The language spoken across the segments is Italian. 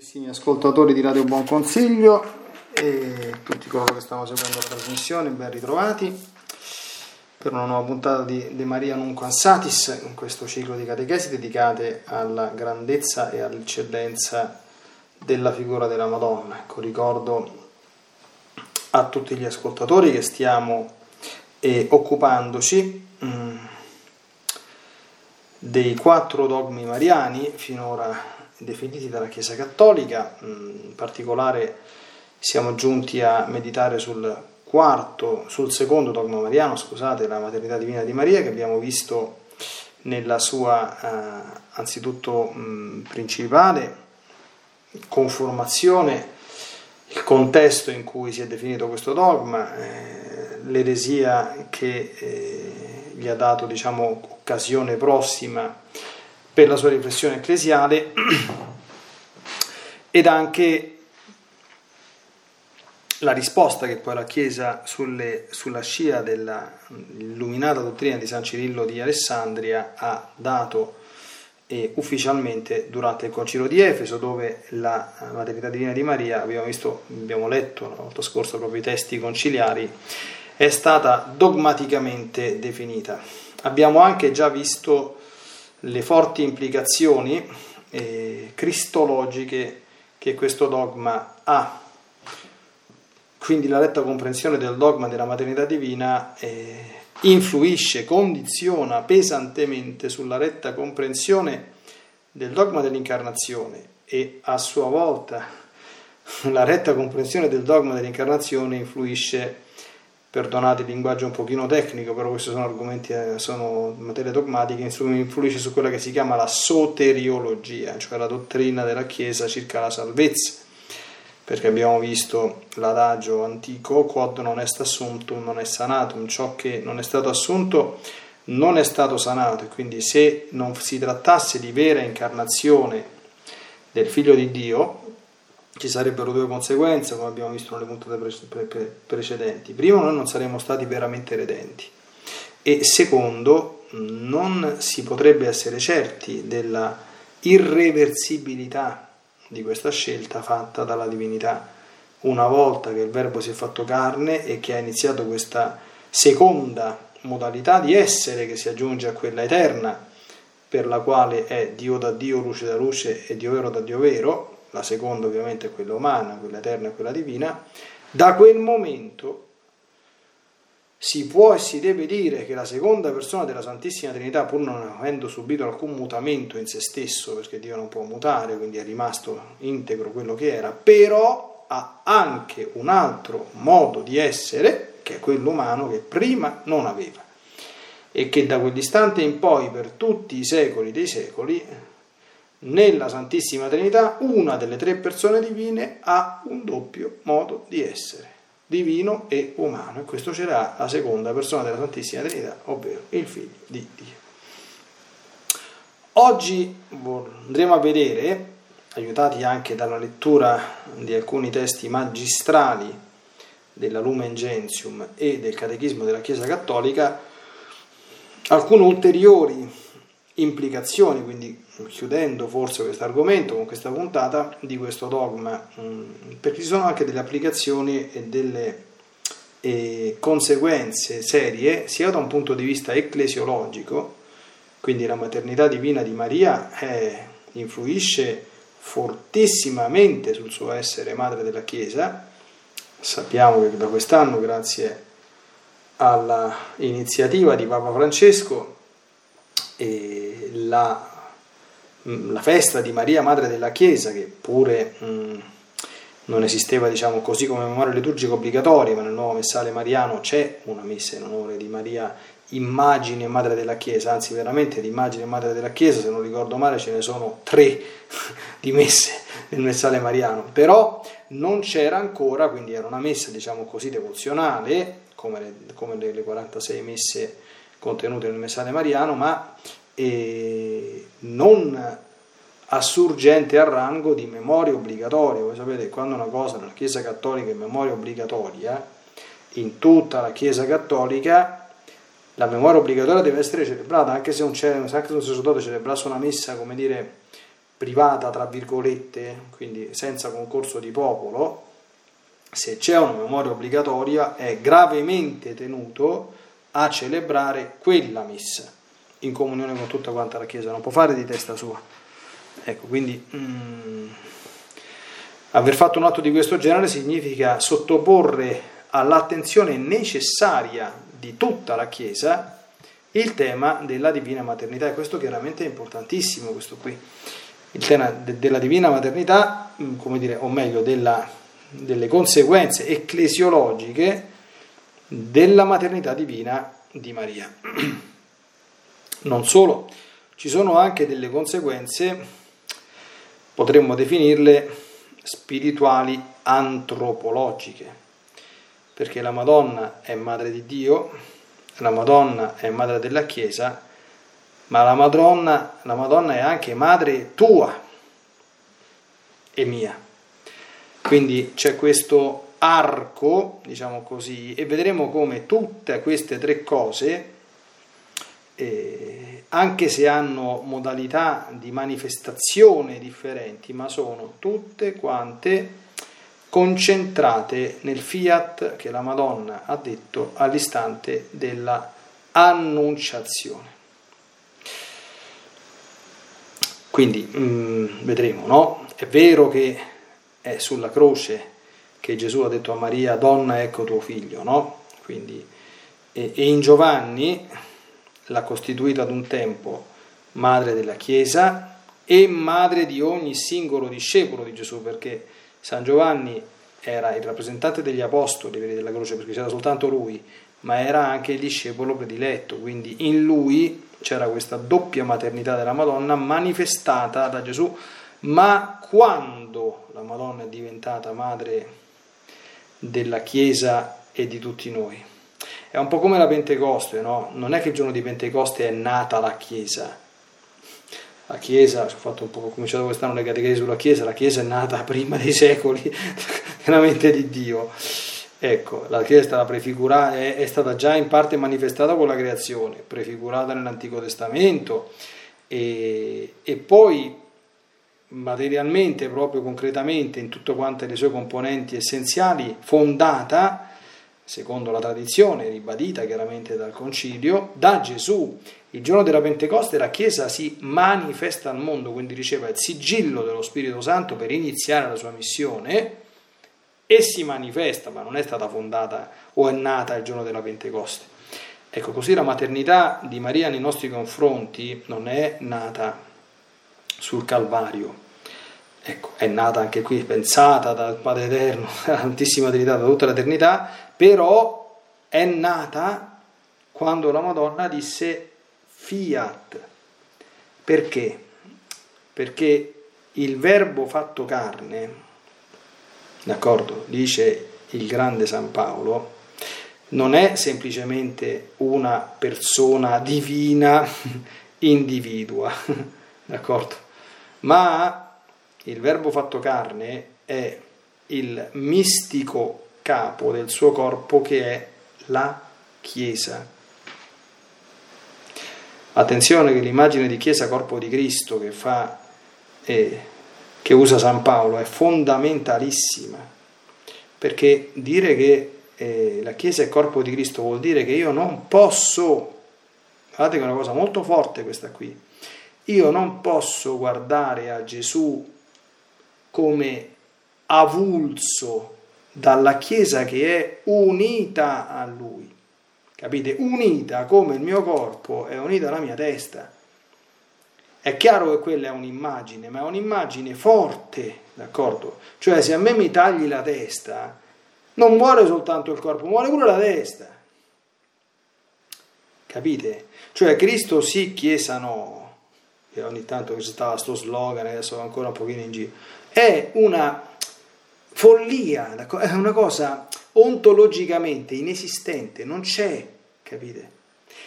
Carissimi ascoltatori di Radio Buon Consiglio e tutti coloro che stanno seguendo la trasmissione, ben ritrovati per una nuova puntata di De Maria Nunquam Satis, in questo ciclo di catechesi dedicate alla grandezza e all'eccellenza della figura della Madonna. Ecco, ricordo a tutti gli ascoltatori che stiamo eh, occupandoci mh, mm, dei quattro dogmi mariani finora definiti dalla Chiesa Cattolica, mm, in particolare siamo giunti a meditare sul quarto, sul secondo dogma mariano, scusate, la maternità divina di Maria, che abbiamo visto nella sua eh, anzitutto mh, mm, principale conformazione, il contesto in cui si è definito questo dogma, eh, l'eresia che eh, gli ha dato diciamo, occasione prossima per la sua riflessione ecclesiale ed anche la risposta che poi la Chiesa sulle, sulla scia dell'illuminata dottrina di San Cirillo di Alessandria ha dato eh, ufficialmente durante il Concilio di Efeso, dove la maternità divina di Maria, abbiamo, visto, abbiamo letto la volta scorsa proprio i testi conciliari, è stata dogmaticamente definita. Abbiamo anche già visto le forti implicazioni eh, cristologiche che questo dogma ha. Quindi la retta comprensione del dogma della maternità divina eh, influisce, condiziona pesantemente sulla retta comprensione del dogma dell'incarnazione e a sua volta la retta comprensione del dogma dell'incarnazione influisce perdonate il linguaggio un pochino tecnico, però questi sono argomenti, eh, sono materie dogmatiche, influisce su quella che si chiama la soteriologia, cioè la dottrina della Chiesa circa la salvezza, perché abbiamo visto l'adagio antico, quod non est assuntum non è sanatum, ciò che non è stato assunto non è stato sanato, e quindi se non si trattasse di vera incarnazione del Figlio di Dio, ci sarebbero due conseguenze, come abbiamo visto nelle puntate precedenti. Primo, noi non saremmo stati veramente redenti e secondo, non si potrebbe essere certi della irreversibilità di questa scelta fatta dalla divinità. Una volta che il Verbo si è fatto carne e che ha iniziato questa seconda modalità di essere che si aggiunge a quella eterna, per la quale è Dio da Dio, luce da luce e Dio vero da Dio vero, la seconda ovviamente è quella umana, quella eterna e quella divina, da quel momento si può e si deve dire che la seconda persona della Santissima Trinità, pur non avendo subito alcun mutamento in se stesso, perché Dio non può mutare, quindi è rimasto integro quello che era, però ha anche un altro modo di essere, che è quello umano, che prima non aveva e che da quell'istante in poi per tutti i secoli dei secoli nella Santissima Trinità una delle tre persone divine ha un doppio modo di essere, divino e umano, e questo ce l'ha la seconda persona della Santissima Trinità, ovvero il Figlio di Dio. Oggi andremo a vedere, aiutati anche dalla lettura di alcuni testi magistrali della Lumen Gentium e del Catechismo della Chiesa Cattolica, alcune ulteriori implicazioni, quindi chiudendo forse questo argomento con questa puntata di questo dogma, mm, perché ci sono anche delle applicazioni e delle e conseguenze serie sia da un punto di vista ecclesiologico, quindi la maternità divina di Maria eh, influisce fortissimamente sul suo essere madre della Chiesa, sappiamo che da quest'anno grazie all'iniziativa di Papa Francesco la, la, festa di Maria Madre della Chiesa, che pure mh, mm, non esisteva diciamo così come memoria liturgica obbligatoria, ma nel nuovo messale mariano c'è una messa in onore di Maria immagine madre della Chiesa, anzi veramente di immagine madre della Chiesa, se non ricordo male ce ne sono tre di messe nel messale mariano, però non c'era ancora, quindi era una messa diciamo così devozionale, come le, come le 46 messe contenute nel messale mariano, ma eh, non assurgente al rango di memoria obbligatoria. Voi sapete, quando una cosa nella Chiesa Cattolica è memoria obbligatoria, in tutta la Chiesa Cattolica la memoria obbligatoria deve essere celebrata, anche se un, anche un sacerdote celebrasse una messa, come dire, privata, tra virgolette, quindi senza concorso di popolo, se c'è una memoria obbligatoria è gravemente tenuto a celebrare quella messa in comunione con tutta quanta la Chiesa, non può fare di testa sua. Ecco, quindi mm, aver fatto un atto di questo genere significa sottoporre all'attenzione necessaria di tutta la Chiesa il tema della divina maternità e questo chiaramente è importantissimo, questo qui. Il tema de- della divina maternità, mm, come dire, o meglio, della, delle conseguenze ecclesiologiche della maternità divina di Maria. Non solo, ci sono anche delle conseguenze, potremmo definirle spirituali antropologiche, perché la Madonna è madre di Dio, la Madonna è madre della Chiesa, ma la Madonna, la Madonna è anche madre tua e mia. Quindi c'è questo arco, diciamo così, e vedremo come tutte queste tre cose eh, anche se hanno modalità di manifestazione differenti, ma sono tutte quante concentrate nel fiat che la Madonna ha detto all'istante della annunciazione. Quindi mh, mm, vedremo, no? È vero che è sulla croce che Gesù ha detto a Maria, donna ecco tuo figlio, no? Quindi, e, e in Giovanni l'ha costituita ad un tempo madre della Chiesa e madre di ogni singolo discepolo di Gesù, perché San Giovanni era il rappresentante degli apostoli della croce, perché c'era soltanto lui, ma era anche il discepolo prediletto, quindi in lui c'era questa doppia maternità della Madonna manifestata da Gesù, ma quando la Madonna è diventata madre della Chiesa e di tutti noi? È un po' come la Pentecoste, no? Non è che il giorno di Pentecoste è nata la Chiesa. La Chiesa, ho, fatto un po', ho cominciato quest'anno le catechesi sulla Chiesa, la Chiesa è nata prima dei secoli, veramente di Dio. Ecco, la Chiesa è stata, prefigurata, è, è stata già in parte manifestata con la creazione, prefigurata nell'Antico Testamento e, e poi materialmente, proprio concretamente, in tutte quante le sue componenti essenziali, fondata secondo la tradizione ribadita chiaramente dal concilio, da Gesù. Il giorno della Pentecoste la Chiesa si manifesta al mondo, quindi riceve il sigillo dello Spirito Santo per iniziare la sua missione e si manifesta, ma non è stata fondata o è nata il giorno della Pentecoste. Ecco, così la maternità di Maria nei nostri confronti non è nata sul Calvario, ecco, è nata anche qui, pensata dal Padre Eterno, dalla Santissima Trinità, da tutta l'eternità, però è nata quando la Madonna disse fiat. Perché? Perché il verbo fatto carne, d'accordo, dice il grande San Paolo, non è semplicemente una persona divina individua, d'accordo? Ma il verbo fatto carne è il mistico capo del suo corpo che è la Chiesa. Attenzione che l'immagine di Chiesa corpo di Cristo che, fa, eh, che usa San Paolo è fondamentalissima, perché dire che eh, la Chiesa è corpo di Cristo vuol dire che io non posso, guardate che è una cosa molto forte questa qui, io non posso guardare a Gesù come avulso dalla Chiesa che è unita a Lui. Capite? Unita come il mio corpo è unita alla mia testa. È chiaro che quella è un'immagine, ma è un'immagine forte, d'accordo? Cioè se a me mi tagli la testa, non muore soltanto il corpo, muore pure la testa. Capite? Cioè Cristo sì, Chiesa no. E ogni tanto c'è stato sto slogan, adesso ancora un pochino in giro. È una follia, è una cosa ontologicamente inesistente, non c'è, capite?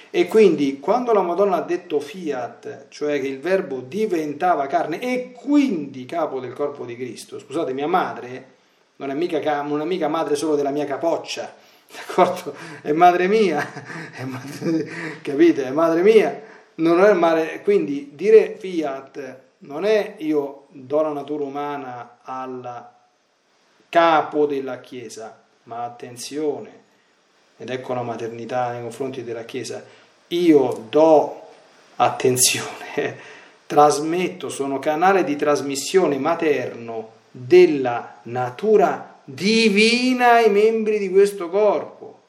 E quindi quando la Madonna ha detto fiat, cioè che il verbo diventava carne e quindi capo del corpo di Cristo, scusate, mia madre non è mica, non è mica madre solo della mia capoccia, d'accordo? È madre mia, è madre, capite? È madre mia, non è madre, quindi dire fiat non è io do la natura umana al capo della Chiesa, ma attenzione, ed ecco la maternità nei confronti della Chiesa, io do attenzione, trasmetto, sono canale di trasmissione materno della natura divina ai membri di questo corpo,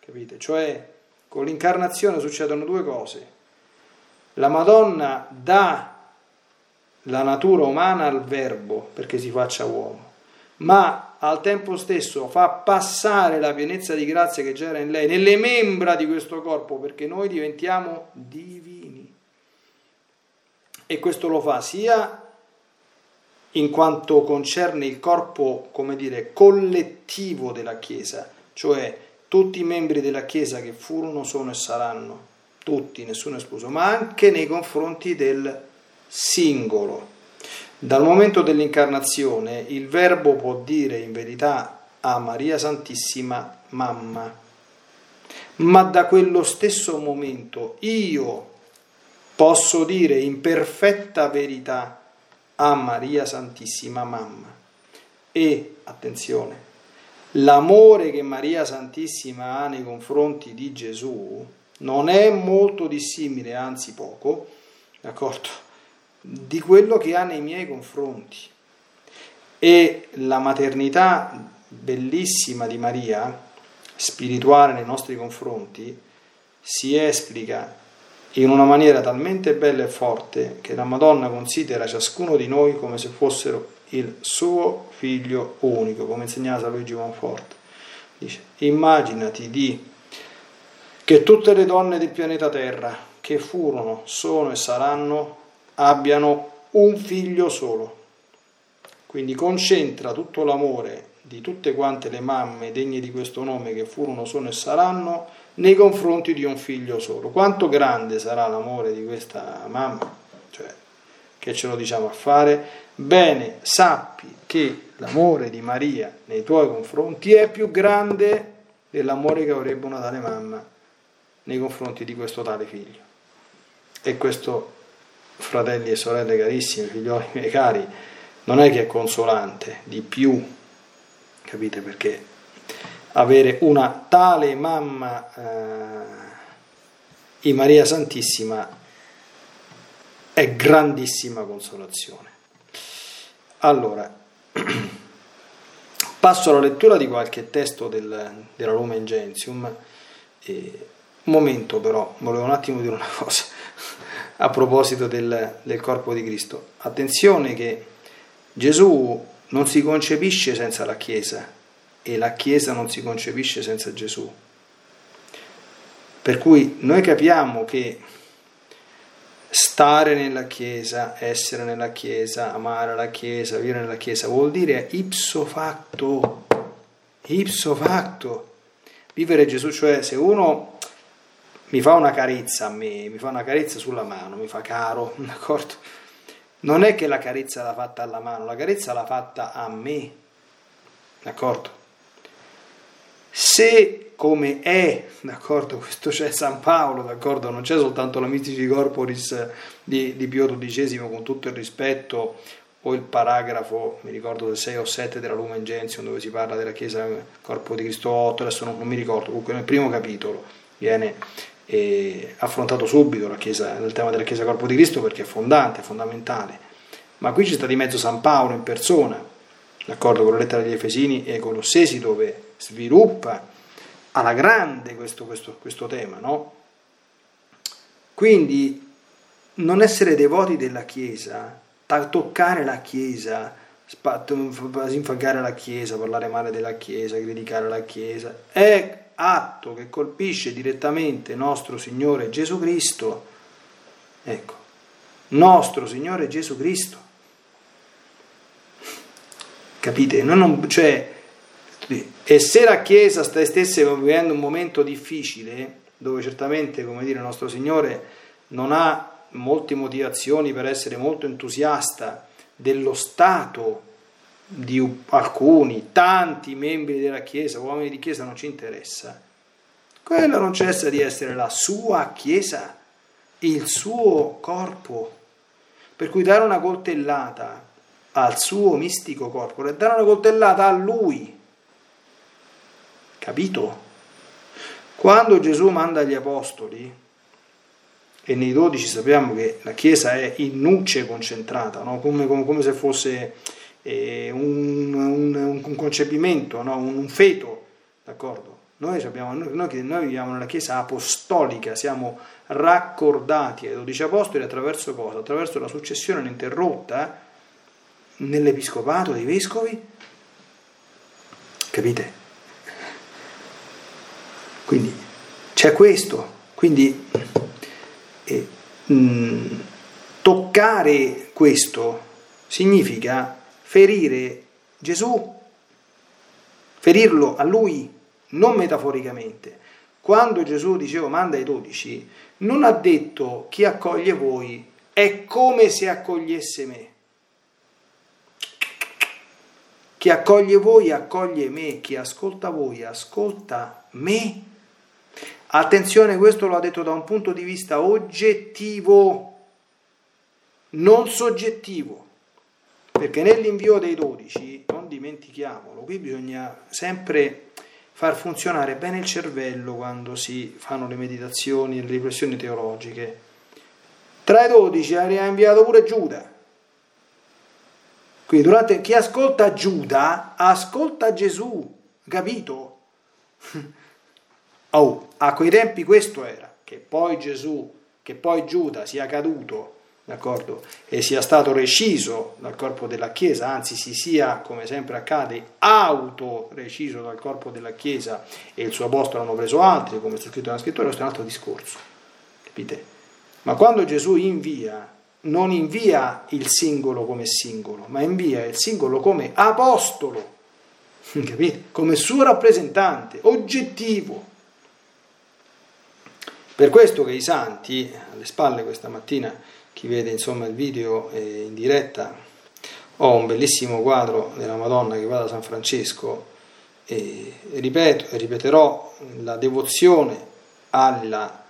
capite? Cioè con l'incarnazione succedono due cose. La Madonna dà la natura umana al verbo perché si faccia uomo, ma al tempo stesso fa passare la pienezza di grazia che c'era in lei nelle membra di questo corpo perché noi diventiamo divini. E questo lo fa sia in quanto concerne il corpo, come dire, collettivo della Chiesa, cioè tutti i membri della Chiesa che furono, sono e saranno, tutti, nessuno escluso, ma anche nei confronti del singolo. Dal momento dell'incarnazione il Verbo può dire in verità a Maria Santissima mamma, ma da quello stesso momento io posso dire in perfetta verità a Maria Santissima mamma. E, attenzione, l'amore che Maria Santissima ha nei confronti di Gesù non è molto dissimile, anzi poco, d'accordo, di quello che ha nei miei confronti. E la maternità bellissima di Maria, spirituale nei nostri confronti, si esplica in una maniera talmente bella e forte che la Madonna considera ciascuno di noi come se fossero il suo figlio unico, come insegnava San Luigi Monforte. Dice, immaginati di che tutte le donne del pianeta Terra che furono, sono e saranno abbiano un figlio solo. Quindi concentra tutto l'amore di tutte quante le mamme degne di questo nome che furono, sono e saranno nei confronti di un figlio solo. Quanto grande sarà l'amore di questa mamma? Cioè, che ce lo diciamo a fare? Bene, sappi che l'amore di Maria nei tuoi confronti è più grande dell'amore che avrebbe una tale mamma nei confronti di questo tale figlio. E questo, fratelli e sorelle carissimi, figlioli miei cari, non è che è consolante, di più, capite perché? avere una tale mamma eh, in Maria Santissima è grandissima consolazione. Allora, passo alla lettura di qualche testo del, della Lumen Gentium. E, un momento però, volevo un attimo dire una cosa a proposito del, del corpo di Cristo. Attenzione che Gesù non si concepisce senza la Chiesa, e la Chiesa non si concepisce senza Gesù. Per cui noi capiamo che stare nella Chiesa, essere nella Chiesa, amare la Chiesa, vivere nella Chiesa, vuol dire ipso facto, ipso facto. Vivere Gesù, cioè se uno mi fa una carezza a me, mi fa una carezza sulla mano, mi fa caro, d'accordo? Non è che la carezza l'ha fatta alla mano, la carezza l'ha fatta a me, d'accordo? Se come è, d'accordo, questo c'è San Paolo, d'accordo, non c'è soltanto la Mystici Corporis di, di Pio XII con tutto il rispetto, o il paragrafo, mi ricordo del 6 o 7 della Lumen Gentium dove si parla della Chiesa Corpo di Cristo 8, adesso non, non mi ricordo, comunque nel primo capitolo viene affrontato subito chiesa, il tema della Chiesa Corpo di Cristo perché è fondante, è fondamentale, ma qui ci sta di mezzo San Paolo in persona, d'accordo con la lettera degli Efesini e Colossesi dove sviluppa alla grande questo, questo, questo tema, no? Quindi non essere devoti della Chiesa, toccare la Chiesa, infangare la Chiesa, parlare male della Chiesa, criticare la Chiesa, è atto che colpisce direttamente nostro Signore Gesù Cristo. Ecco, nostro Signore Gesù Cristo. Capite? Non, cioè, e se la Chiesa stesse vivendo un momento difficile, dove certamente, come dire, nostro Signore non ha molte motivazioni per essere molto entusiasta dello stato di alcuni, tanti membri della Chiesa, uomini di Chiesa, non ci interessa. Quella non cessa di essere la sua Chiesa, il suo corpo Per cui dare una coltellata al suo mistico corpo è dare una coltellata a lui. Capito? Quando Gesù manda gli apostoli, e nei dodici sappiamo che la Chiesa è in nuce concentrata, no? come, come, come, se fosse eh, un, un, un, concepimento, no? un, un, feto, d'accordo? Noi, abbiamo, noi, noi, viviamo nella Chiesa apostolica, siamo raccordati ai dodici apostoli attraverso cosa? Attraverso la successione ininterrotta nell'episcopato dei vescovi. Capite? Quindi c'è questo. Quindi eh, mh, toccare questo significa ferire Gesù, ferirlo a lui, non metaforicamente. Quando Gesù diceva manda i dodici, non ha detto chi accoglie voi è come se accogliesse me. Chi accoglie voi accoglie me, chi ascolta voi ascolta me. Attenzione, questo lo ha detto da un punto di vista oggettivo, non soggettivo, perché nell'invio dei dodici, non dimentichiamolo, qui bisogna sempre far funzionare bene il cervello quando si fanno le meditazioni e le riflessioni teologiche. Tra i dodici ha inviato pure Giuda. Quindi durante, chi ascolta Giuda ascolta Gesù, capito? Oh, a quei tempi questo era, che poi Gesù, che poi Giuda sia caduto, d'accordo, e sia stato reciso dal corpo della Chiesa, anzi si sia, come sempre accade, auto-reciso dal corpo della Chiesa e il suo apostolo hanno preso altri, come sta scritto nella scrittura, questo è un altro discorso, capite? Ma quando Gesù invia, non invia il singolo come singolo, ma invia il singolo come apostolo, capite? Come suo rappresentante, oggettivo. Per questo che i santi, alle spalle questa mattina, chi vede insomma il video in diretta, ho un bellissimo quadro della Madonna che va da San Francesco e, ripeto e ripeterò la devozione alla,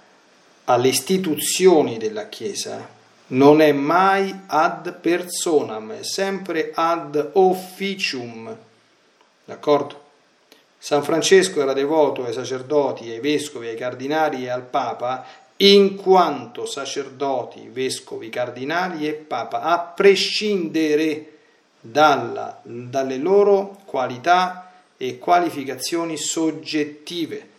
alle istituzioni della Chiesa non è mai ad personam, è sempre ad officium. D'accordo? San Francesco era devoto ai sacerdoti, ai vescovi, ai cardinali e al Papa, in quanto sacerdoti, vescovi, cardinali e Papa, a prescindere dalla, dalle loro qualità e qualificazioni soggettive.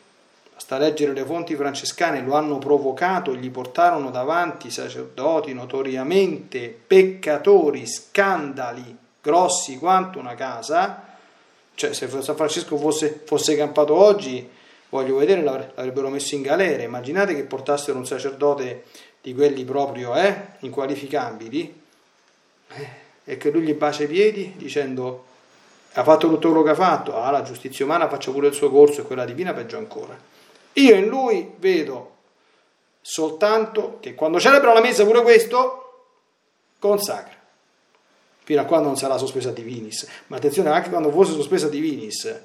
Basta leggere le fonti francescane, lo hanno provocato, gli portarono davanti sacerdoti notoriamente peccatori, scandali grossi quanto una casa, cioè, se San Francesco fosse, fosse campato oggi, voglio vedere, l'avrebbero messo in galera. Immaginate che portassero un sacerdote di quelli proprio eh, inqualificabili eh, e che lui gli bacia i piedi dicendo ha fatto tutto quello che ha fatto, ah, la giustizia umana faccia pure il suo corso e quella divina peggio ancora. Io in lui vedo soltanto che quando celebra la messa pure questo consacra fino a quando non sarà sospesa divinis. Ma attenzione, anche quando fosse sospesa divinis,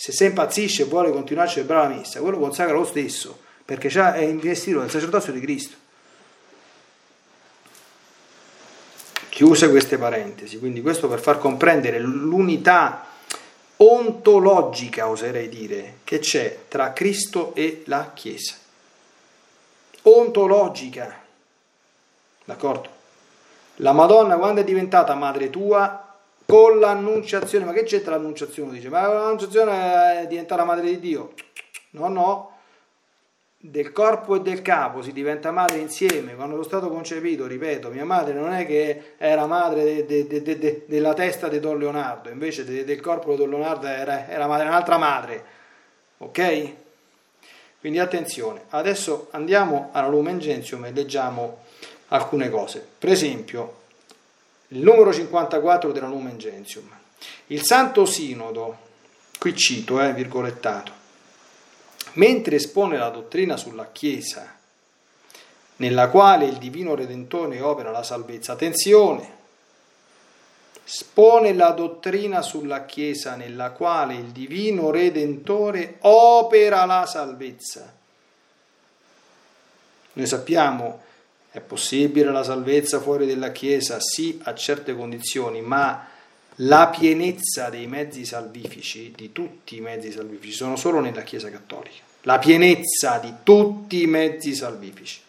se si impazzisce e vuole continuare a celebrare la messa, quello consacra lo stesso, perché è investito nel sacerdozio di Cristo. Chiuse queste parentesi, quindi questo per far comprendere l'unità ontologica, oserei dire, che c'è tra Cristo e la Chiesa. Ontologica, d'accordo? La Madonna quando è diventata madre tua con l'annunciazione, ma che c'entra l'annunciazione? Dice, ma l'annunciazione è diventata madre di Dio. No, no, del corpo e del capo si diventa madre insieme. Quando sono stato concepito, ripeto, mia madre non è che era madre de, de, de, della testa di Don Leonardo, invece del corpo di Don Leonardo era, era madre, un'altra madre. Ok? Quindi attenzione. Adesso andiamo alla Lumen Gentium e leggiamo alcune cose. Per esempio, il numero 54 della Lumen Gentium. Il Santo Sinodo, qui cito, eh, virgolettato, mentre espone la dottrina sulla Chiesa, nella quale il Divino Redentore opera la salvezza, attenzione, espone la dottrina sulla Chiesa nella quale il Divino Redentore opera la salvezza. Noi sappiamo È possibile la salvezza fuori dalla Chiesa? Sì, a certe condizioni, ma la pienezza dei mezzi salvifici, di tutti i mezzi salvifici, sono solo nella Chiesa cattolica. La pienezza di tutti i mezzi salvifici.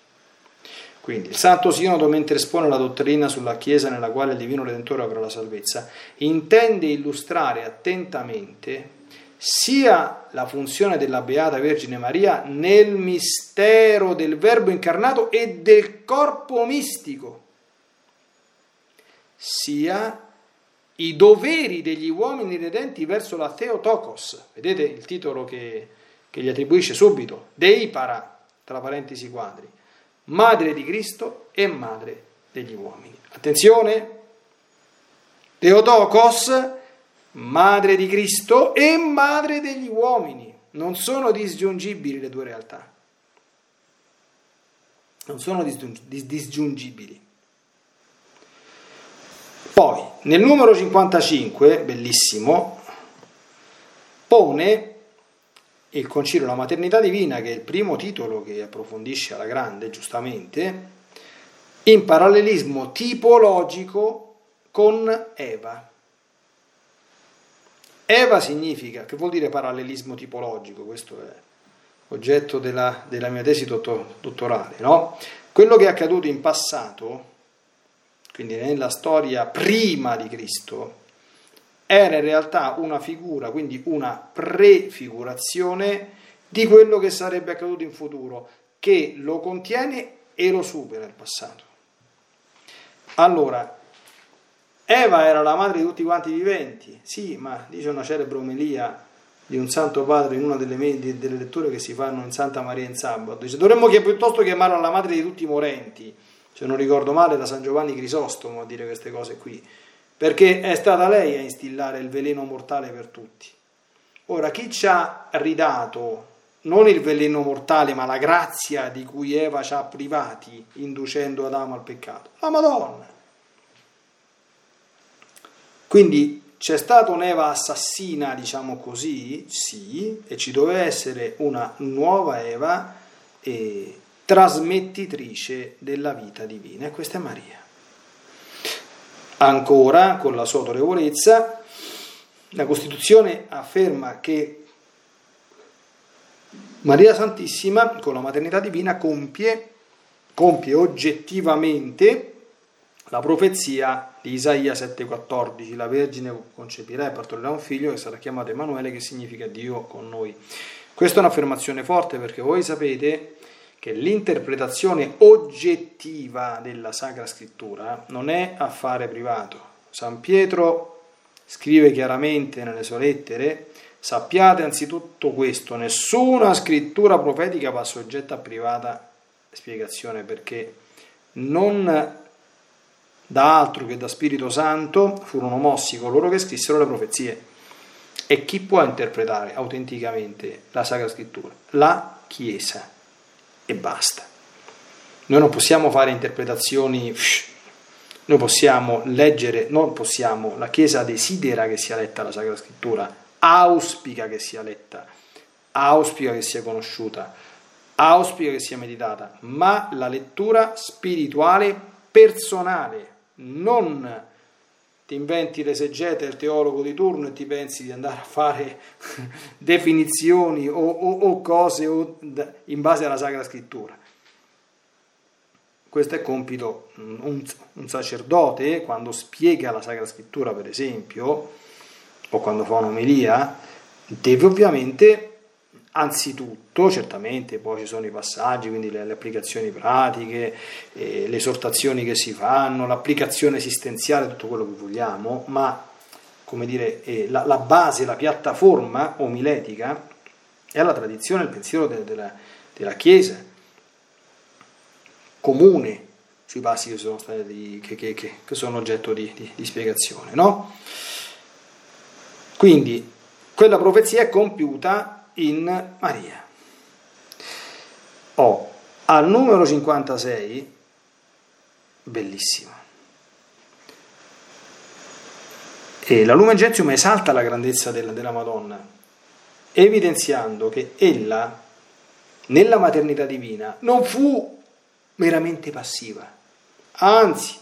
Quindi il Santo Sinodo, mentre espone la dottrina sulla Chiesa nella quale il Divino Redentore opera la salvezza, intende illustrare attentamente sia la funzione della Beata Vergine Maria nel mistero del Verbo incarnato e del corpo mistico, sia i doveri degli uomini redenti verso la Theotokos. Vedete il titolo che, che gli attribuisce subito, Dei para, tra parentesi quadri madre di Cristo e madre degli uomini. Attenzione, Teotokos, madre di Cristo e madre degli uomini. Non sono disgiungibili le due realtà. Non sono disgiungibili. Poi, nel numero 55, bellissimo, pone il Concilio La Maternità Divina, che è il primo titolo che approfondisce alla grande, giustamente, in parallelismo tipologico con Eva. Eva significa, che vuol dire parallelismo tipologico? Questo è oggetto della, della mia tesi dottorale, no? Quello che è accaduto in passato, quindi nella storia prima di Cristo, era in realtà una figura, quindi una prefigurazione di quello che sarebbe accaduto in futuro, che lo contiene e lo supera il passato. Allora, Eva era la madre di tutti quanti i viventi, sì, ma dice una celebre omelia di un santo padre in una delle, medie, delle letture che si fanno in Santa Maria in sabato, dice dovremmo piuttosto chiamarla la madre di tutti i morenti, se non ricordo male da San Giovanni Crisostomo a dire queste cose qui, perché è stata lei a instillare il veleno mortale per tutti. Ora, chi ci ha ridato non il veleno mortale, ma la grazia di cui Eva ci ha privati, inducendo Adamo al peccato? La Madonna. Quindi c'è stata un'Eva assassina, diciamo così, sì, e ci doveva essere una nuova Eva eh, trasmettitrice della vita divina, e questa è Maria. Ancora, con la sua autorevolezza, la Costituzione afferma che Maria Santissima, con la maternità divina, compie, compie oggettivamente la profezia Isaia 7,14: La Vergine concepirà e partorirà un figlio che sarà chiamato Emanuele, che significa Dio con noi. Questa è un'affermazione forte perché voi sapete che l'interpretazione oggettiva della Sacra Scrittura non è affare privato. San Pietro scrive chiaramente nelle sue lettere, sappiate anzitutto questo, nessuna scrittura profetica va soggetta a privata spiegazione perché non da altro che da Spirito Santo furono mossi coloro che scrissero le profezie. E chi può interpretare autenticamente la Sacra Scrittura? La Chiesa e basta. Noi non possiamo fare interpretazioni, noi possiamo leggere, non possiamo, la Chiesa desidera che sia letta la Sacra Scrittura, auspica che sia letta, auspica che sia conosciuta, auspica che sia meditata, ma la lettura spirituale personale, non ti inventi l'esegete, il teologo di turno e ti pensi di andare a fare definizioni o, o, o cose o, in base alla Sacra Scrittura. Questo è compito un, un sacerdote quando spiega la Sacra Scrittura, per esempio, o quando fa un'omelia, deve ovviamente Anzitutto, certamente, poi ci sono i passaggi, quindi le, le applicazioni pratiche, eh, le esortazioni che si fanno, l'applicazione esistenziale, tutto quello che vogliamo, ma come dire, eh, la, la, base, la piattaforma omiletica è la tradizione, il pensiero de, de la, della Chiesa, comune sui passi che sono, stati, che, che, che sono oggetto di, di, di spiegazione. No? Quindi quella profezia è compiuta in Maria. Ho al numero 56, bellissimo. E la Lumen Gentium esalta la grandezza della, della Madonna, evidenziando che ella, nella maternità divina, non fu meramente passiva. Anzi,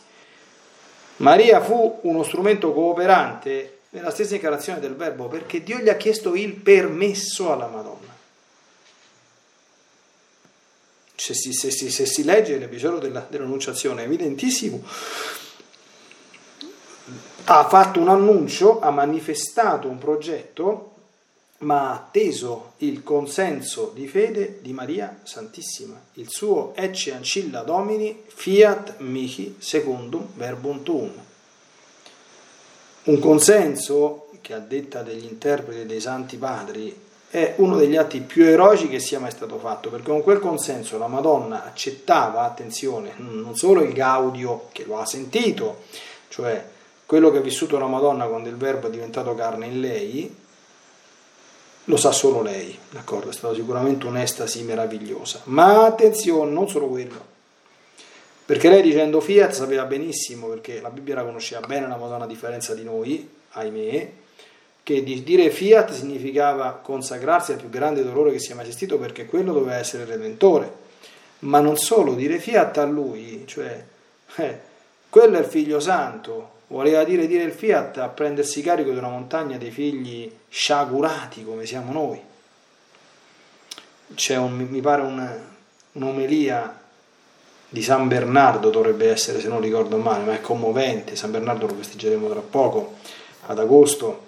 Maria fu uno strumento cooperante nella stessa incarnazione del Verbo perché Dio gli ha chiesto il permesso alla Madonna. Se si, se si, se si legge l'episodio della, dell'annunciazione è evidentissimo, ha fatto un annuncio, ha manifestato un progetto, ma ha atteso il consenso di fede di Maria Santissima, il suo ecce ancilla domini fiat mihi secundum verbum tuum. Un consenso che a detta degli interpreti dei santi padri è uno degli atti più eroici che sia mai stato fatto, perché con quel consenso la Madonna accettava, attenzione, non solo il Gaudio che lo ha sentito, cioè quello che ha vissuto la Madonna quando il Verbo è diventato carne in lei, lo sa solo lei, d'accordo? È stata sicuramente un'estasi meravigliosa, ma attenzione, non solo quello, perché lei dicendo fiat sapeva benissimo, perché la Bibbia la conosceva bene la Madonna a differenza di noi, ahimè, che di dire fiat significava consacrarsi al più grande dolore che sia mai esistito perché quello doveva essere il Redentore. Ma non solo, dire fiat a lui, cioè eh, quello è il figlio santo, voleva dire dire il fiat a prendersi carico di una montagna dei figli sciagurati come siamo noi. C'è un, mi pare un, un'omelia di San Bernardo dovrebbe essere se non ricordo male, ma è commovente, San Bernardo lo festeggeremo tra poco ad agosto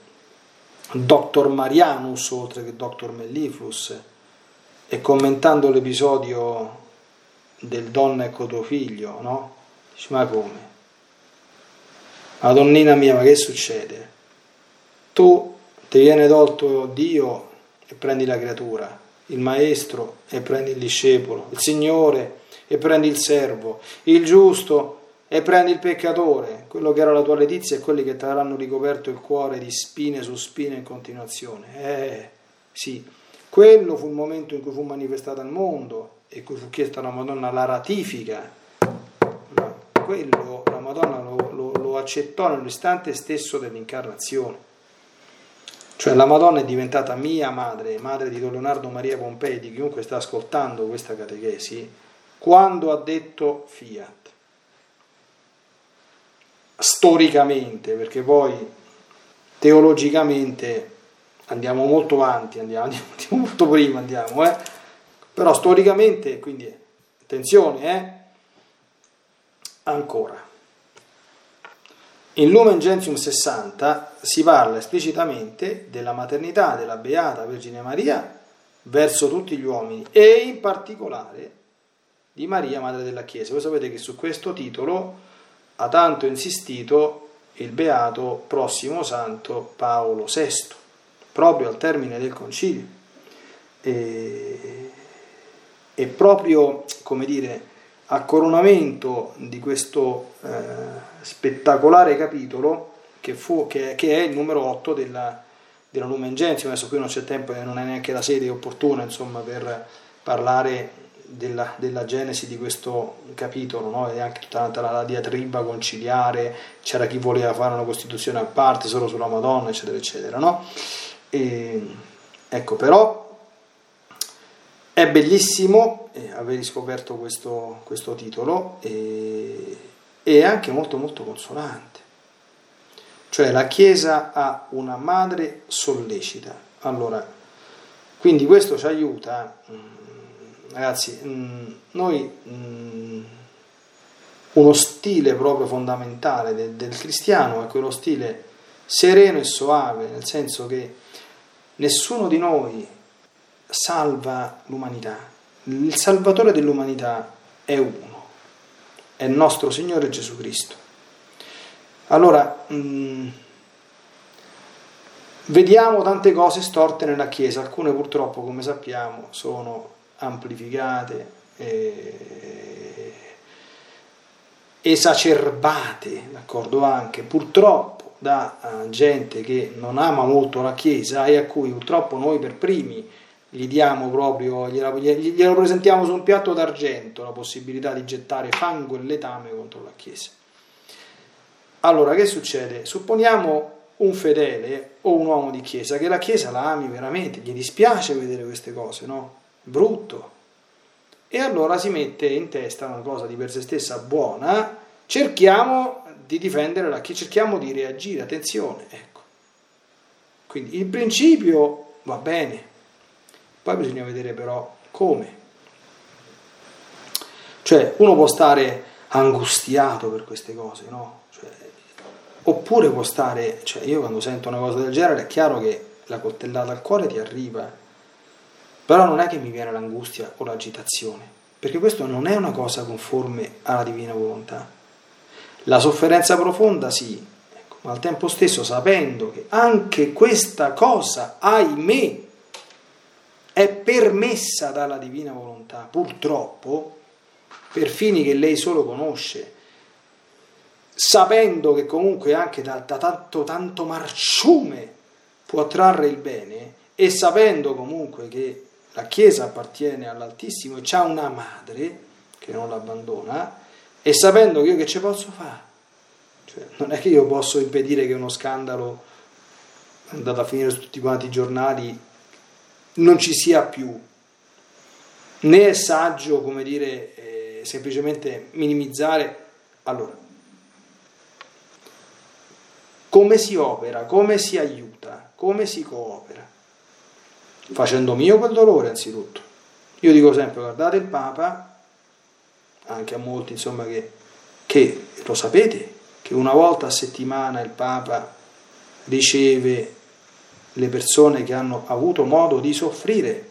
Dr. Marianus oltre che Dr. Melliflus e commentando l'episodio del donna ecco tuo figlio, no? Dice ma come? Madonnina mia, ma che succede? Tu ti viene tolto Dio e prendi la creatura, il maestro e prendi il discepolo, il Signore e prendi il servo, il giusto e prendi il peccatore, quello che era la tua letizia e quelli che ti avranno ricoperto il cuore di spine su spine in continuazione. Eh, sì, quello fu il momento in cui fu manifestata al mondo e cui fu chiesta alla Madonna la ratifica, ma quello la Madonna lo, lo, lo accettò nell'istante stesso dell'incarnazione. Cioè la Madonna è diventata mia madre, madre di Don Leonardo Maria Pompei, di chiunque sta ascoltando questa catechesi, quando ha detto fiat storicamente, perché poi teologicamente andiamo molto avanti, andiamo, andiamo molto prima, andiamo, eh? però storicamente, quindi attenzione, eh? ancora. In Lumen Gentium 60 si parla esplicitamente della maternità della Beata Vergine Maria verso tutti gli uomini e in particolare di Maria, Madre della Chiesa. Voi sapete che su questo titolo ha tanto insistito il beato prossimo santo Paolo VI, proprio al termine del concilio. E, e proprio, come dire, a coronamento di questo eh, spettacolare capitolo, che, fu, che, che, è il numero 8 della, della Lumen Gentium, adesso qui non c'è tempo e non è neanche la sede opportuna insomma, per parlare della, della, genesi di questo capitolo no? e anche tutta la, la diatriba conciliare, c'era chi voleva fare una costituzione a parte solo sulla Madonna, eccetera, eccetera. No? E, ecco, però è bellissimo eh, aver riscoperto questo, questo titolo e, e anche molto molto consolante. Cioè la Chiesa ha una madre sollecita. Allora, quindi questo ci aiuta mm, ragazzi, mm, noi mm, uno stile proprio fondamentale del, del cristiano è quello stile sereno e soave, nel senso che nessuno di noi salva l'umanità, il salvatore dell'umanità è uno, è il nostro Signore Gesù Cristo. Allora, mh, mm, vediamo tante cose storte nella Chiesa, alcune purtroppo, come sappiamo, sono amplificate, eh, esacerbate, d'accordo anche, purtroppo da uh, gente che non ama molto la Chiesa e a cui purtroppo noi per primi gli diamo proprio, gliela, glielo presentiamo su un piatto d'argento la possibilità di gettare fango e letame contro la Chiesa. Allora, che succede? Supponiamo un fedele o un uomo di Chiesa che la Chiesa la ami veramente, gli dispiace vedere queste cose, no? Brutto. e allora si mette in testa una cosa di per sé stessa buona, cerchiamo di difendere la Chiesa, cerchiamo di reagire, attenzione, ecco. Quindi il principio va bene, poi bisogna vedere però come. Cioè uno può stare angustiato per queste cose, no? Cioè, oppure può stare, cioè io quando sento una cosa del genere è chiaro che la coltellata al cuore ti arriva, però non è che mi viene l'angustia o l'agitazione, perché questo non è una cosa conforme alla divina volontà. La sofferenza profonda sì, ecco, ma al tempo stesso sapendo che anche questa cosa, ahimè, è permessa dalla divina volontà, purtroppo, per fini che lei solo conosce, sapendo che comunque anche da, da tanto, tanto marciume può trarre il bene e sapendo comunque che la Chiesa appartiene all'Altissimo e ha una madre che non l'abbandona e sapendo che io che ci posso fare? Cioè, non è che io posso impedire che uno scandalo andato a finire su tutti quanti i giornali non ci sia più, né è saggio, come dire, eh, semplicemente minimizzare. Allora, come si opera, come si aiuta, come si coopera? Facendo mio quel dolore anzitutto. Io dico sempre, guardate il Papa, anche a molti insomma che, che lo sapete, che una volta a settimana il Papa riceve le persone che hanno avuto modo di soffrire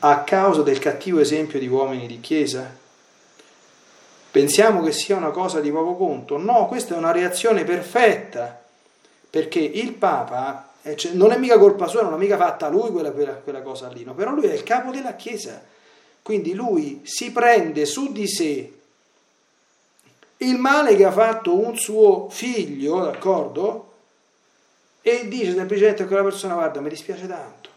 a causa del cattivo esempio di uomini di chiesa? Pensiamo che sia una cosa di poco conto? No, questa è una reazione perfetta, perché il Papa cioè, non è mica colpa sua, non ha mica fatta lui quella, quella, quella cosa lì, no? però lui è il capo della Chiesa, quindi lui si prende su di sé il male che ha fatto un suo figlio, d'accordo? e dice semplicemente a quella persona guarda mi dispiace tanto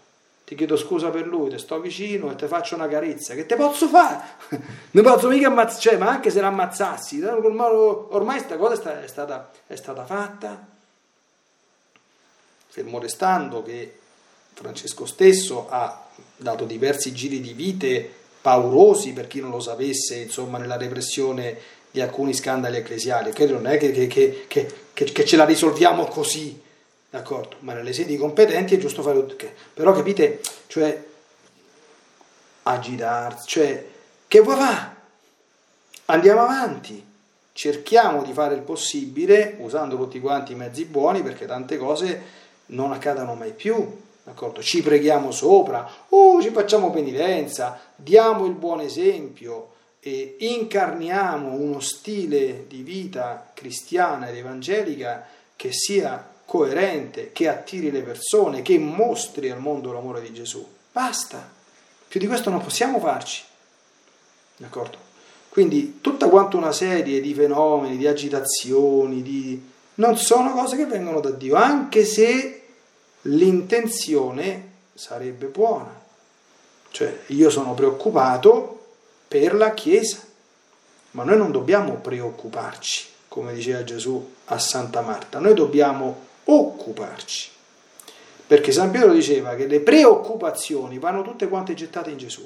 ti chiedo scusa per lui, ti sto vicino e ti faccio una carezza, che te posso fare? non posso mica ammazzare, cioè, ma anche se l'ammazzassi, ormai questa cosa è stata, è stata fatta, fermo restando che Francesco stesso ha dato diversi giri di vite paurosi per chi non lo sapesse, insomma, nella repressione di alcuni scandali ecclesiali, che non è che, che, che, che ce la risolviamo così, d'accordo? Ma nelle sedi competenti è giusto fare tutto. Però capite, cioè, agitarsi, cioè, che vuoi fare? Andiamo avanti, cerchiamo di fare il possibile usando tutti quanti i mezzi buoni perché tante cose non accadano mai più. D'accordo? Ci preghiamo sopra, oh, ci facciamo penitenza, diamo il buon esempio e incarniamo uno stile di vita cristiana ed evangelica che sia coerente, che attiri le persone, che mostri al mondo l'amore di Gesù. Basta. Più di questo non possiamo farci. D'accordo? Quindi tutta quanta una serie di fenomeni, di agitazioni, di... non sono cose che vengono da Dio, anche se l'intenzione sarebbe buona. Cioè, io sono preoccupato per la Chiesa, ma noi non dobbiamo preoccuparci, come diceva Gesù a Santa Marta, noi dobbiamo occuparci. Perché San Pietro diceva che le preoccupazioni vanno tutte quante gettate in Gesù,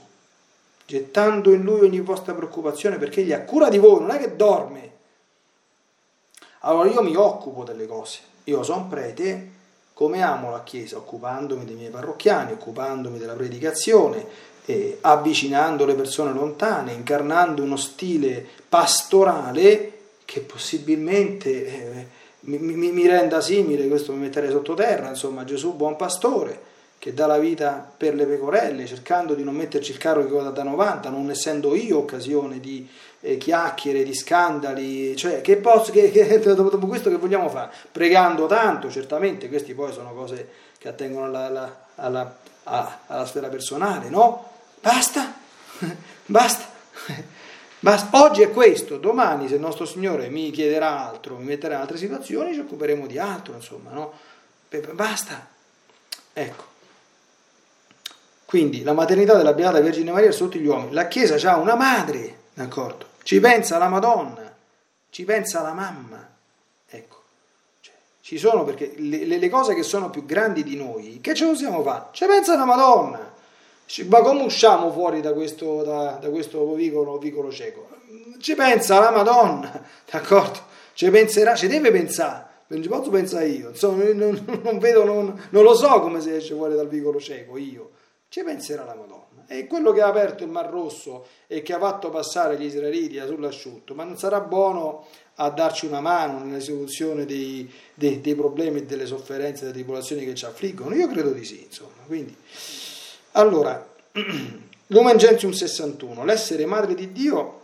gettando in Lui ogni vostra preoccupazione perché Egli ha cura di voi, non è che dorme. Allora io mi occupo delle cose, io sono prete, come amo la Chiesa, occupandomi dei miei parrocchiani, occupandomi della predicazione, eh, avvicinando le persone lontane, incarnando uno stile pastorale che possibilmente... Eh, mi, mi, mi renda simile, questo mi metterei sottoterra, insomma Gesù buon pastore che dà la vita per le pecorelle, cercando di non metterci il carro che coda da 90, non essendo io occasione di eh, chiacchiere, di scandali, cioè che posso, che, che, dopo questo che vogliamo fare? Pregando tanto, certamente, queste poi sono cose che attengono alla, alla, alla, alla sfera personale, no? Basta, basta. Basta. Oggi è questo, domani se il nostro Signore mi chiederà altro, mi metterà in altre situazioni, ci occuperemo di altro, insomma, no? Basta. Ecco. Quindi la maternità della Beata Vergine Maria è tutti gli uomini. La Chiesa ha una madre, d'accordo? Ci pensa la Madonna, ci pensa la mamma. Ecco. Cioè, ci sono perché le, le, cose che sono più grandi di noi, che ce lo possiamo fare? Ci pensa la Madonna. Ma come usciamo fuori da questo, da, da questo vicolo, vicolo cieco? Ci pensa la Madonna, d'accordo? Ci penserà, ci deve pensare, non ci posso pensare io, insomma, non, non vedo, non, non, lo so come si esce fuori dal vicolo cieco, io. Ci penserà la Madonna. È quello che ha aperto il Mar Rosso e che ha fatto passare gli israeliti sull'asciutto, ma non sarà buono a darci una mano nella soluzione dei, dei, dei problemi e delle sofferenze delle tribolazioni che ci affliggono? Io credo di sì, insomma. Quindi, allora, Lumen Gentium 61, l'essere madre di Dio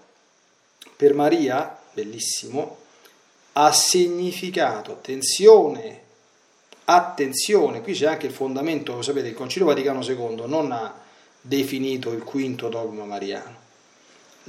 per Maria, bellissimo, ha significato, attenzione, attenzione, qui c'è anche il fondamento, lo sapete, il Concilio Vaticano II non ha definito il quinto dogma mariano,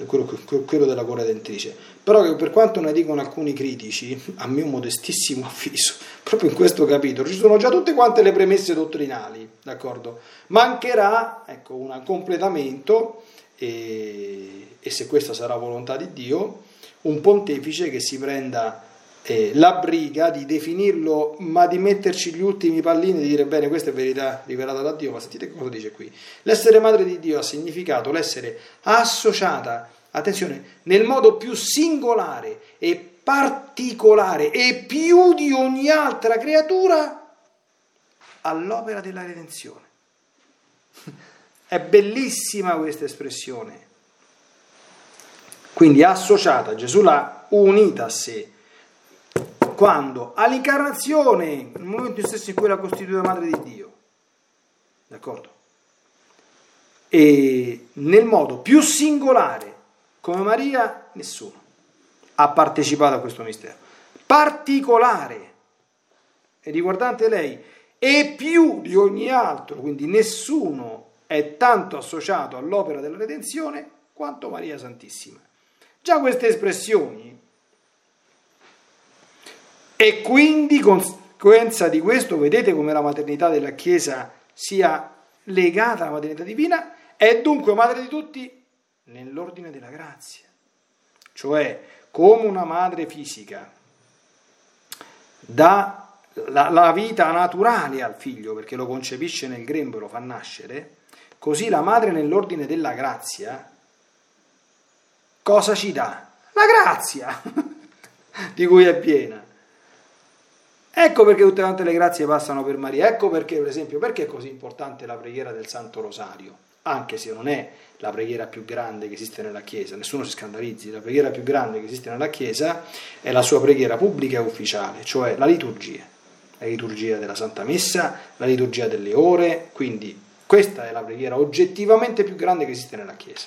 quello, della corredentrice, però per quanto ne dicono alcuni critici, a mio modestissimo avviso, proprio in questo capitolo ci sono già tutte quante le premesse dottrinali, d'accordo? Mancherà ecco, un completamento e, e se questa sarà volontà di Dio, un pontefice che si prenda eh, la briga di definirlo, ma di metterci gli ultimi pallini e di dire bene, questa è verità rivelata da Dio, ma sentite cosa dice qui. L'essere madre di Dio ha significato l'essere associata, attenzione, nel modo più singolare e particolare e più di ogni altra creatura all'opera della redenzione. È bellissima questa espressione. Quindi associata, Gesù l'ha unita a sé quando? All'incarnazione, nel momento stesso in cui la costituita madre di Dio. D'accordo? E nel modo più singolare, come Maria, nessuno ha partecipato a questo mistero. Particolare e riguardante lei, e più di ogni altro, quindi nessuno è tanto associato all'opera della redenzione quanto Maria Santissima. Già queste espressioni e quindi, conseguenza di questo, vedete come la maternità della Chiesa sia legata alla maternità divina, è dunque madre di tutti nell'ordine della grazia. Cioè, come una madre fisica dà la, la vita naturale al figlio perché lo concepisce nel grembo e lo fa nascere, così la madre nell'ordine della grazia cosa ci dà? La grazia di cui è piena. Ecco perché tutte quante le grazie passano per Maria, ecco perché, per esempio, perché è così importante la preghiera del Santo Rosario, anche se non è la preghiera più grande che esiste nella Chiesa, nessuno si scandalizzi, la preghiera più grande che esiste nella Chiesa è la sua preghiera pubblica e ufficiale, cioè la liturgia, la liturgia della Santa Messa, la liturgia delle ore, quindi questa è la preghiera oggettivamente più grande che esiste nella Chiesa.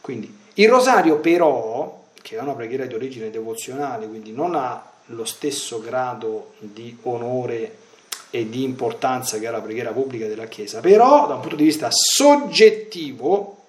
Quindi il rosario però, che è una preghiera di origine devozionale, quindi non ha lo stesso grado di onore e di importanza che ha la preghiera pubblica della Chiesa, però da un punto di vista soggettivo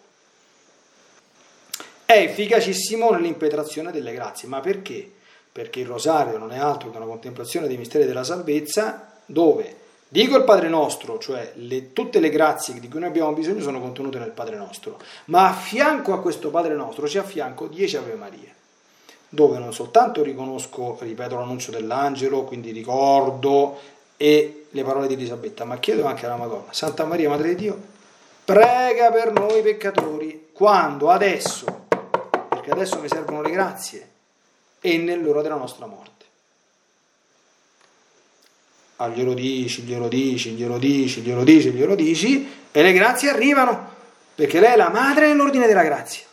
è efficacissimo nell'impetrazione delle grazie. Ma perché? Perché il rosario non è altro che una contemplazione dei misteri della salvezza dove Dico il Padre nostro, cioè le, tutte le grazie di cui noi abbiamo bisogno sono contenute nel Padre nostro, ma a fianco a questo Padre nostro ci affianco dieci Ave Maria dove non soltanto riconosco, ripeto, l'annuncio dell'angelo, quindi ricordo e le parole di Elisabetta, ma chiedo anche alla Madonna, Santa Maria, Madre di Dio, prega per noi peccatori, quando? Adesso, perché adesso mi servono le grazie e nell'ora della nostra morte. Ah, glielo dici, glielo dici, glielo dici, glielo dici, glielo dici, e le grazie arrivano, perché lei è la madre nell'ordine della grazia.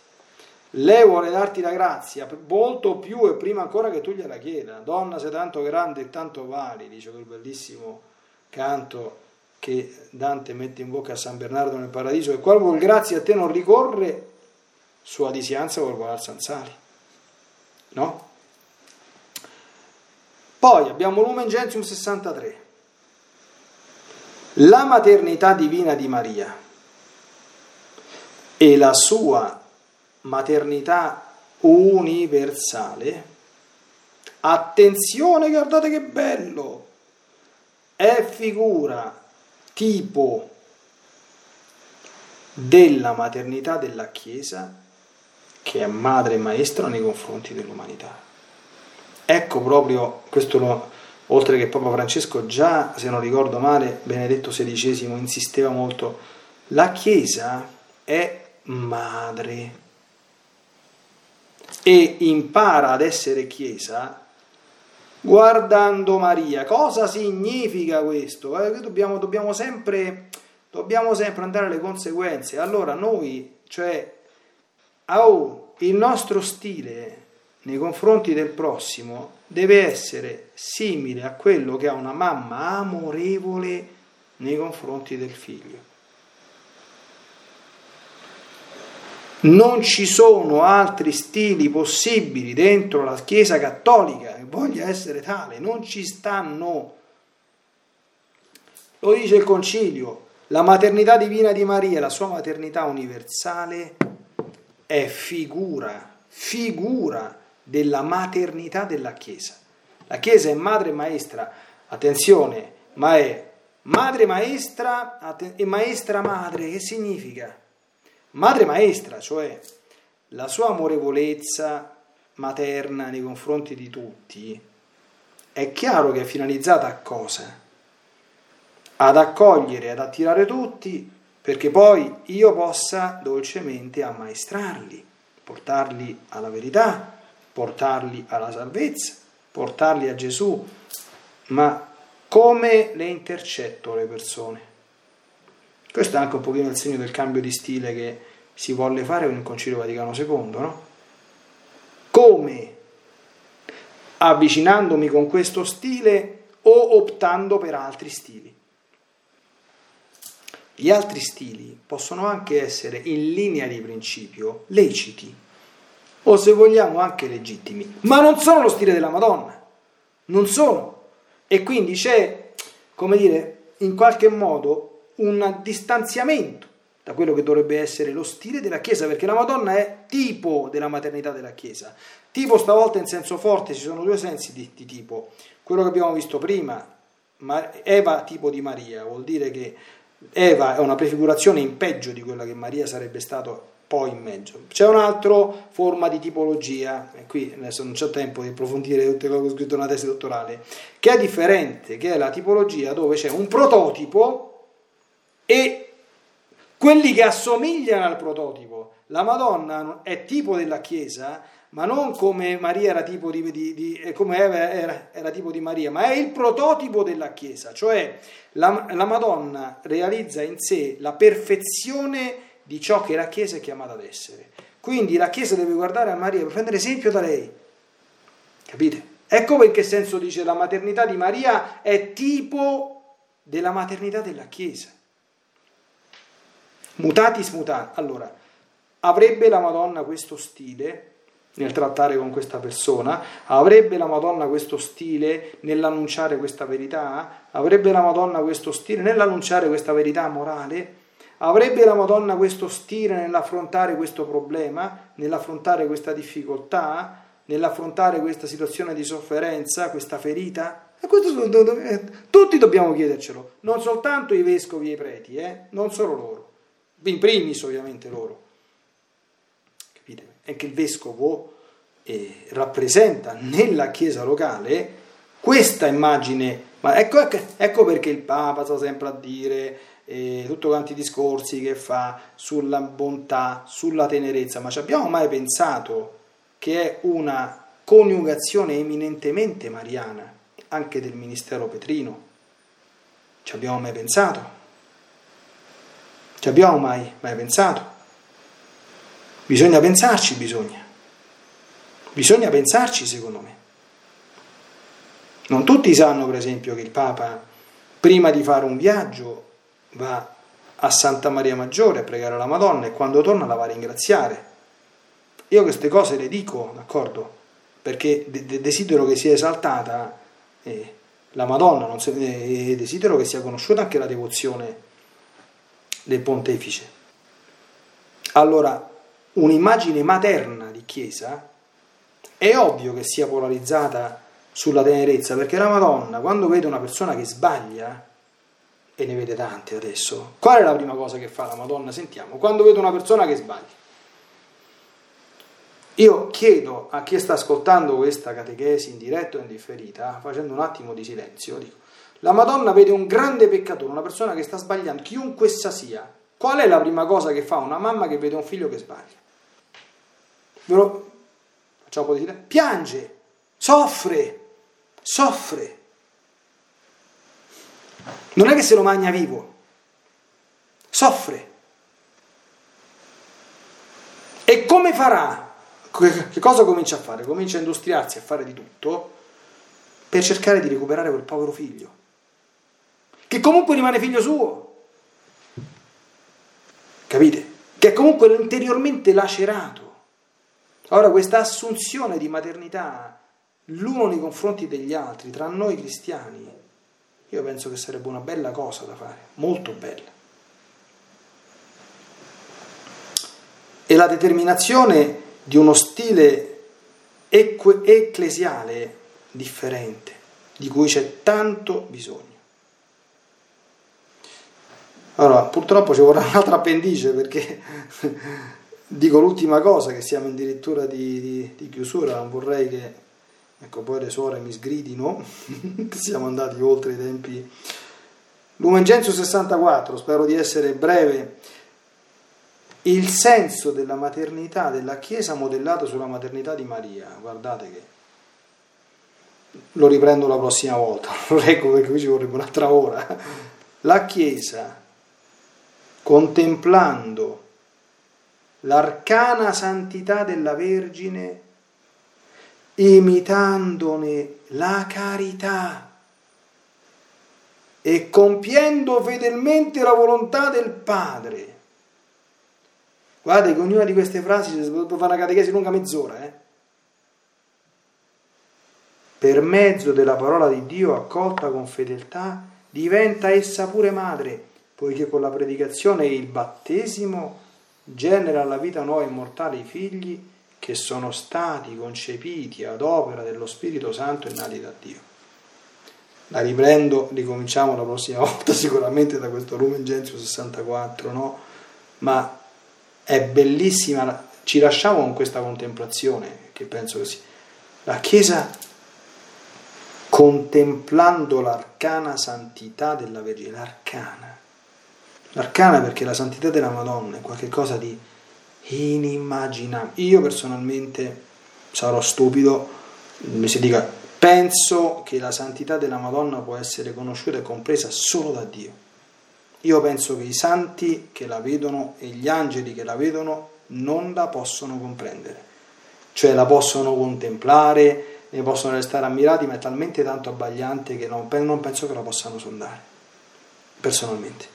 Lei vuole darti la grazia molto più e prima ancora che tu gliela chieda. Donna, sei tanto grande e tanto vali, dice quel bellissimo canto che Dante mette in bocca a San Bernardo nel paradiso, e qual vuol grazia a te non ricorre, sua disianza vuol volar Sanzali. No? Poi abbiamo Lumen Gentium 63. La maternità divina di Maria e la sua maternità universale, attenzione, guardate che bello, è figura tipo della maternità della Chiesa che è madre e maestra nei confronti dell'umanità. Ecco proprio questo, lo, oltre che Papa Francesco, già se non ricordo male, Benedetto XVI insisteva molto La Chiesa è madre e impara ad essere Chiesa guardando Maria. Cosa significa questo? Eh, dobbiamo, dobbiamo, sempre, dobbiamo sempre andare alle conseguenze. Allora noi, cioè, oh, il nostro stile nei confronti del prossimo deve essere simile a quello che ha una mamma amorevole nei confronti del figlio. Non ci sono altri stili possibili dentro la Chiesa cattolica che voglia essere tale, non ci stanno. Lo dice il Concilio, la maternità divina di Maria, la sua maternità universale, è figura, figura della maternità della Chiesa. La Chiesa è madre e maestra, attenzione, ma è madre maestra e maestra madre, che significa? Madre maestra, cioè la sua amorevolezza materna nei confronti di tutti, è chiaro che è finalizzata a cosa? Ad accogliere, ad attirare tutti, perché poi io possa dolcemente ammaestrarli, portarli alla verità, portarli alla salvezza, portarli a Gesù. Ma come le intercetto le persone? Questo è anche un pochino il segno del cambio di stile che si volle fare con il Concilio Vaticano II, no? Come avvicinandomi con questo stile o optando per altri stili. Gli altri stili possono anche essere in linea di principio leciti o se vogliamo anche legittimi, ma non sono lo stile della Madonna, non sono. E quindi c'è, come dire, in qualche modo un distanziamento da quello che dovrebbe essere lo stile della Chiesa, perché la Madonna è tipo della maternità della Chiesa. Tipo stavolta in senso forte, ci sono due sensi di, di tipo. Quello che abbiamo visto prima, Eva tipo di Maria, vuol dire che Eva è una prefigurazione in peggio di quella che Maria sarebbe stato poi in mezzo. C'è un'altra forma di tipologia, e qui adesso non c'è tempo di approfondire le cose che ho scritto nella tesi dottorale, che è differente, che è la tipologia dove c'è un prototipo e quelli che assomigliano al prototipo. La Madonna è tipo della Chiesa, ma non come Maria era tipo di, di, di come Eva era, era, tipo di Maria, ma è il prototipo della Chiesa, cioè la, la Madonna realizza in sé la perfezione di ciò che la Chiesa è chiamata ad essere. Quindi la Chiesa deve guardare a Maria per prendere esempio da lei. Capite? Ecco perché senso dice la maternità di Maria è tipo della maternità della Chiesa. Mutatis mutandis. Allora, avrebbe la Madonna questo stile nel trattare con questa persona? Avrebbe la Madonna questo stile nell'annunciare questa verità? Avrebbe la Madonna questo stile nell'annunciare questa verità morale? Avrebbe la Madonna questo stile nell'affrontare questo problema, nell'affrontare questa difficoltà, nell'affrontare questa situazione di sofferenza, questa ferita? E questo, tutti dobbiamo chiedercelo, non soltanto i vescovi e i preti, eh? non solo loro in primis ovviamente loro. Capite? È che il vescovo eh, rappresenta nella chiesa locale questa immagine, ma ecco, ecco, ecco perché il Papa sta sempre a dire eh, tutti quanti i discorsi che fa sulla bontà, sulla tenerezza, ma ci abbiamo mai pensato che è una coniugazione eminentemente mariana anche del ministero petrino? Ci abbiamo mai pensato? Ci abbiamo mai, mai pensato? Bisogna pensarci, bisogna. Bisogna pensarci, secondo me. Non tutti sanno, per esempio, che il Papa, prima di fare un viaggio, va a Santa Maria Maggiore a pregare la Madonna e quando torna la va a ringraziare. Io queste cose le dico, d'accordo? Perché de- desidero che sia esaltata eh, la Madonna, se- eh, desidero che sia conosciuta anche la devozione del pontefice. Allora, un'immagine materna di Chiesa è ovvio che sia polarizzata sulla tenerezza, perché la Madonna, quando vede una persona che sbaglia, e ne vede tante adesso, qual è la prima cosa che fa la Madonna? Sentiamo, quando vede una persona che sbaglia. Io chiedo a chi sta ascoltando questa catechesi in diretta o in differita, facendo un attimo di silenzio, dico, la Madonna vede un grande peccatore, una persona che sta sbagliando, chiunque essa sia. Qual è la prima cosa che fa una mamma che vede un figlio che sbaglia? Lo facciamo un po' di Piange, soffre, soffre. Non è che se lo magna vivo, soffre. E come farà? Che cosa comincia a fare? Comincia a industriarsi, a fare di tutto per cercare di recuperare quel povero figlio, che comunque rimane figlio suo. Capite? Che è comunque interiormente lacerato. Ora questa assunzione di maternità l'uno nei confronti degli altri, tra noi cristiani, io penso che sarebbe una bella cosa da fare, molto bella. E la determinazione di uno stile ecclesiale differente, di cui c'è tanto bisogno. Allora, purtroppo ci vorrà un'altra appendice perché dico l'ultima cosa, che siamo addirittura di, di, di chiusura, non vorrei che ecco, poi le suore mi sgridino, siamo andati oltre i tempi. Lumen Gentium 64, spero di essere breve, il senso della maternità della Chiesa modellato sulla maternità di Maria, guardate che lo riprendo la prossima volta, lo leggo perché qui ci vorrebbe un'altra ora. La Chiesa, contemplando l'arcana santità della Vergine, imitandone la carità e compiendo fedelmente la volontà del Padre. Guardate che ognuna di queste frasi si può fare una catechesi lunga mezz'ora, eh? per mezzo della parola di Dio accolta con fedeltà, diventa essa pure madre, poiché con la predicazione e il battesimo genera alla vita nuova immortale i figli che sono stati concepiti ad opera dello Spirito Santo e nati da Dio. La riprendo, ricominciamo la prossima volta sicuramente da questo Lumen Gentium 64, no? Ma è bellissima, ci lasciamo con questa contemplazione che penso che sia. La Chiesa contemplando l'arcana santità della Vergine, l'arcana. L'arcana perché la santità della Madonna è qualcosa di inimmaginabile. Io personalmente sarò stupido, mi si dica, penso che la santità della Madonna può essere conosciuta e compresa solo da Dio. Io penso che i santi che la vedono e gli angeli che la vedono non la possono comprendere, cioè la possono contemplare, ne possono restare ammirati, ma è talmente tanto abbagliante che non, non penso che la possano sondare, personalmente.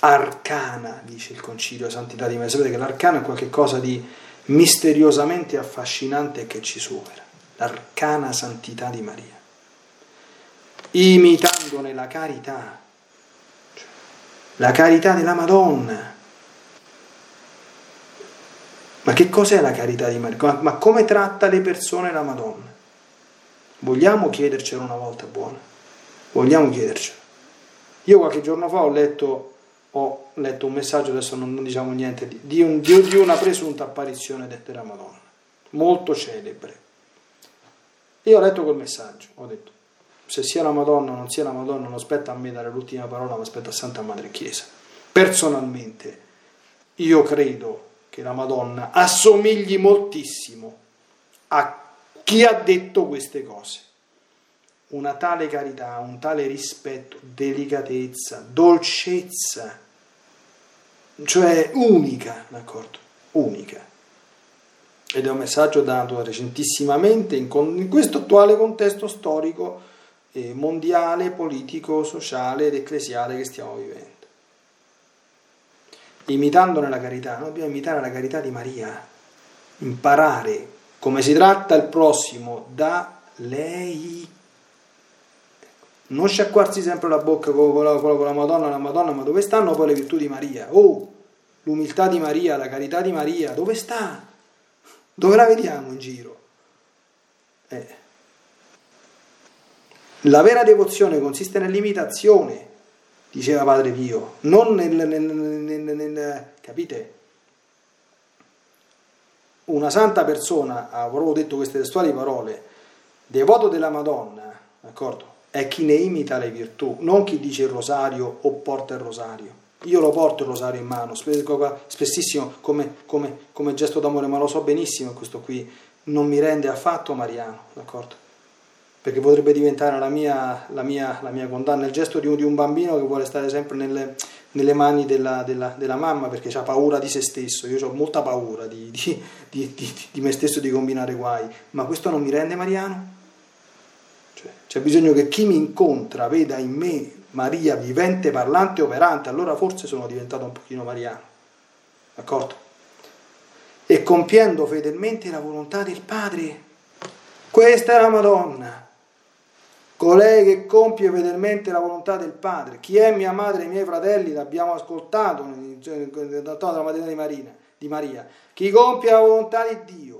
Arcana, dice il Concilio Santità di Maria. Sapete che l'arcana è qualcosa di misteriosamente affascinante che ci supera. L'arcana santità di Maria. Imitandone la carità, la carità della Madonna ma che cos'è la carità di Maria? Ma come tratta le persone la Madonna? Vogliamo chiedercelo una volta buona? Vogliamo chiedercelo? Io qualche giorno fa ho letto, ho letto un messaggio, adesso non, non diciamo niente, di, un, di, di, una presunta apparizione della Madonna, molto celebre. Io ho letto quel messaggio, ho detto, se sia la Madonna o non sia la Madonna, non aspetta a me dare l'ultima parola, ma aspetta a Santa Madre Chiesa. Personalmente, io credo che la Madonna assomigli moltissimo a chi ha detto queste cose. Una tale carità, un tale rispetto, delicatezza, dolcezza, cioè unica, d'accordo? Unica. Ed è un messaggio dato recentissimamente in, in questo attuale contesto storico, eh, mondiale, politico, sociale ed ecclesiale che stiamo vivendo imitandone la carità, noi dobbiamo imitare la carità di Maria, imparare come si tratta il prossimo da lei. Non sciacquarsi sempre la bocca con la, con la Madonna, la Madonna, ma dove stanno poi le virtù di Maria? Oh, l'umiltà di Maria, la carità di Maria, dove sta? Dove la vediamo in giro? Eh. La vera devozione consiste nell'imitazione diceva Padre Pio, non nel, nel, nel, nel capite? Una santa persona, ha proprio detto queste testuali parole, devoto della Madonna, d'accordo? È chi ne imita le virtù, non chi dice il rosario o porta il rosario. Io lo porto il rosario in mano, spessissimo come, come, come gesto d'amore, ma lo so benissimo questo qui non mi rende affatto mariano, d'accordo? Perché potrebbe diventare la mia, la mia, la mia condanna, il gesto di un, di un, bambino che vuole stare sempre nelle, nelle mani della, della, della, mamma perché ha paura di se stesso, io ho molta paura di, di, di, me stesso di combinare guai, ma questo non mi rende mariano? Cioè, c'è bisogno che chi mi incontra veda in me Maria vivente, parlante, operante, allora forse sono diventato un pochino mariano, d'accordo? E compiendo fedelmente la volontà del Padre, questa è la Madonna colei che compie fedelmente la volontà del Padre. Chi è mia madre e i miei fratelli? L'abbiamo ascoltato nella mattina di, Marina, di Maria. Chi compie la volontà di Dio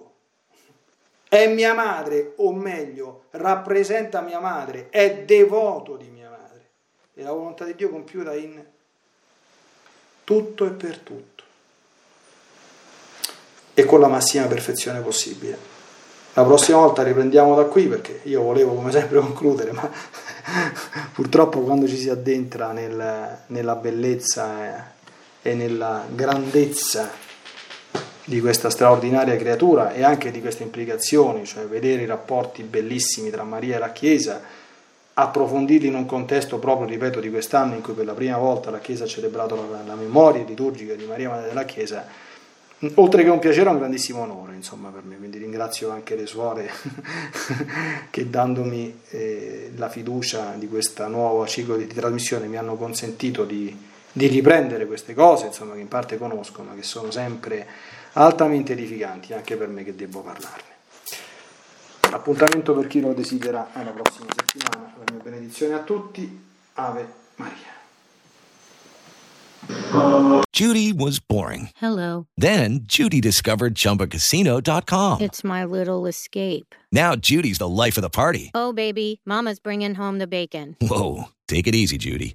è mia madre, o meglio, rappresenta mia madre, è devoto di mia madre. E la volontà di Dio compiuta in tutto e per tutto. E con la massima perfezione possibile. La prossima volta riprendiamo da qui perché io volevo come sempre concludere, ma purtroppo quando ci si addentra nel, nella bellezza e, e nella grandezza di questa straordinaria creatura e anche di queste implicazioni, cioè vedere i rapporti bellissimi tra Maria e la Chiesa, approfondirli in un contesto proprio, ripeto, di quest'anno in cui per la prima volta la Chiesa ha celebrato la, la memoria liturgica di Maria Madre della Chiesa, oltre che un piacere è un grandissimo onore insomma per me. Quindi ringrazio anche le suore che dandomi eh, la fiducia di questo nuovo ciclo di, di, trasmissione mi hanno consentito di, di, riprendere queste cose insomma che in parte conosco ma che sono sempre altamente edificanti anche per me che devo parlarne appuntamento per chi lo desidera alla prossima settimana la mia benedizione a tutti Ave Maria Judy was boring. Hello. Then Judy discovered ChumbaCasino.com. It's my little escape. Now Judy's the life of the party. Oh, baby, Mama's bringing home the bacon. Whoa, take it easy, Judy.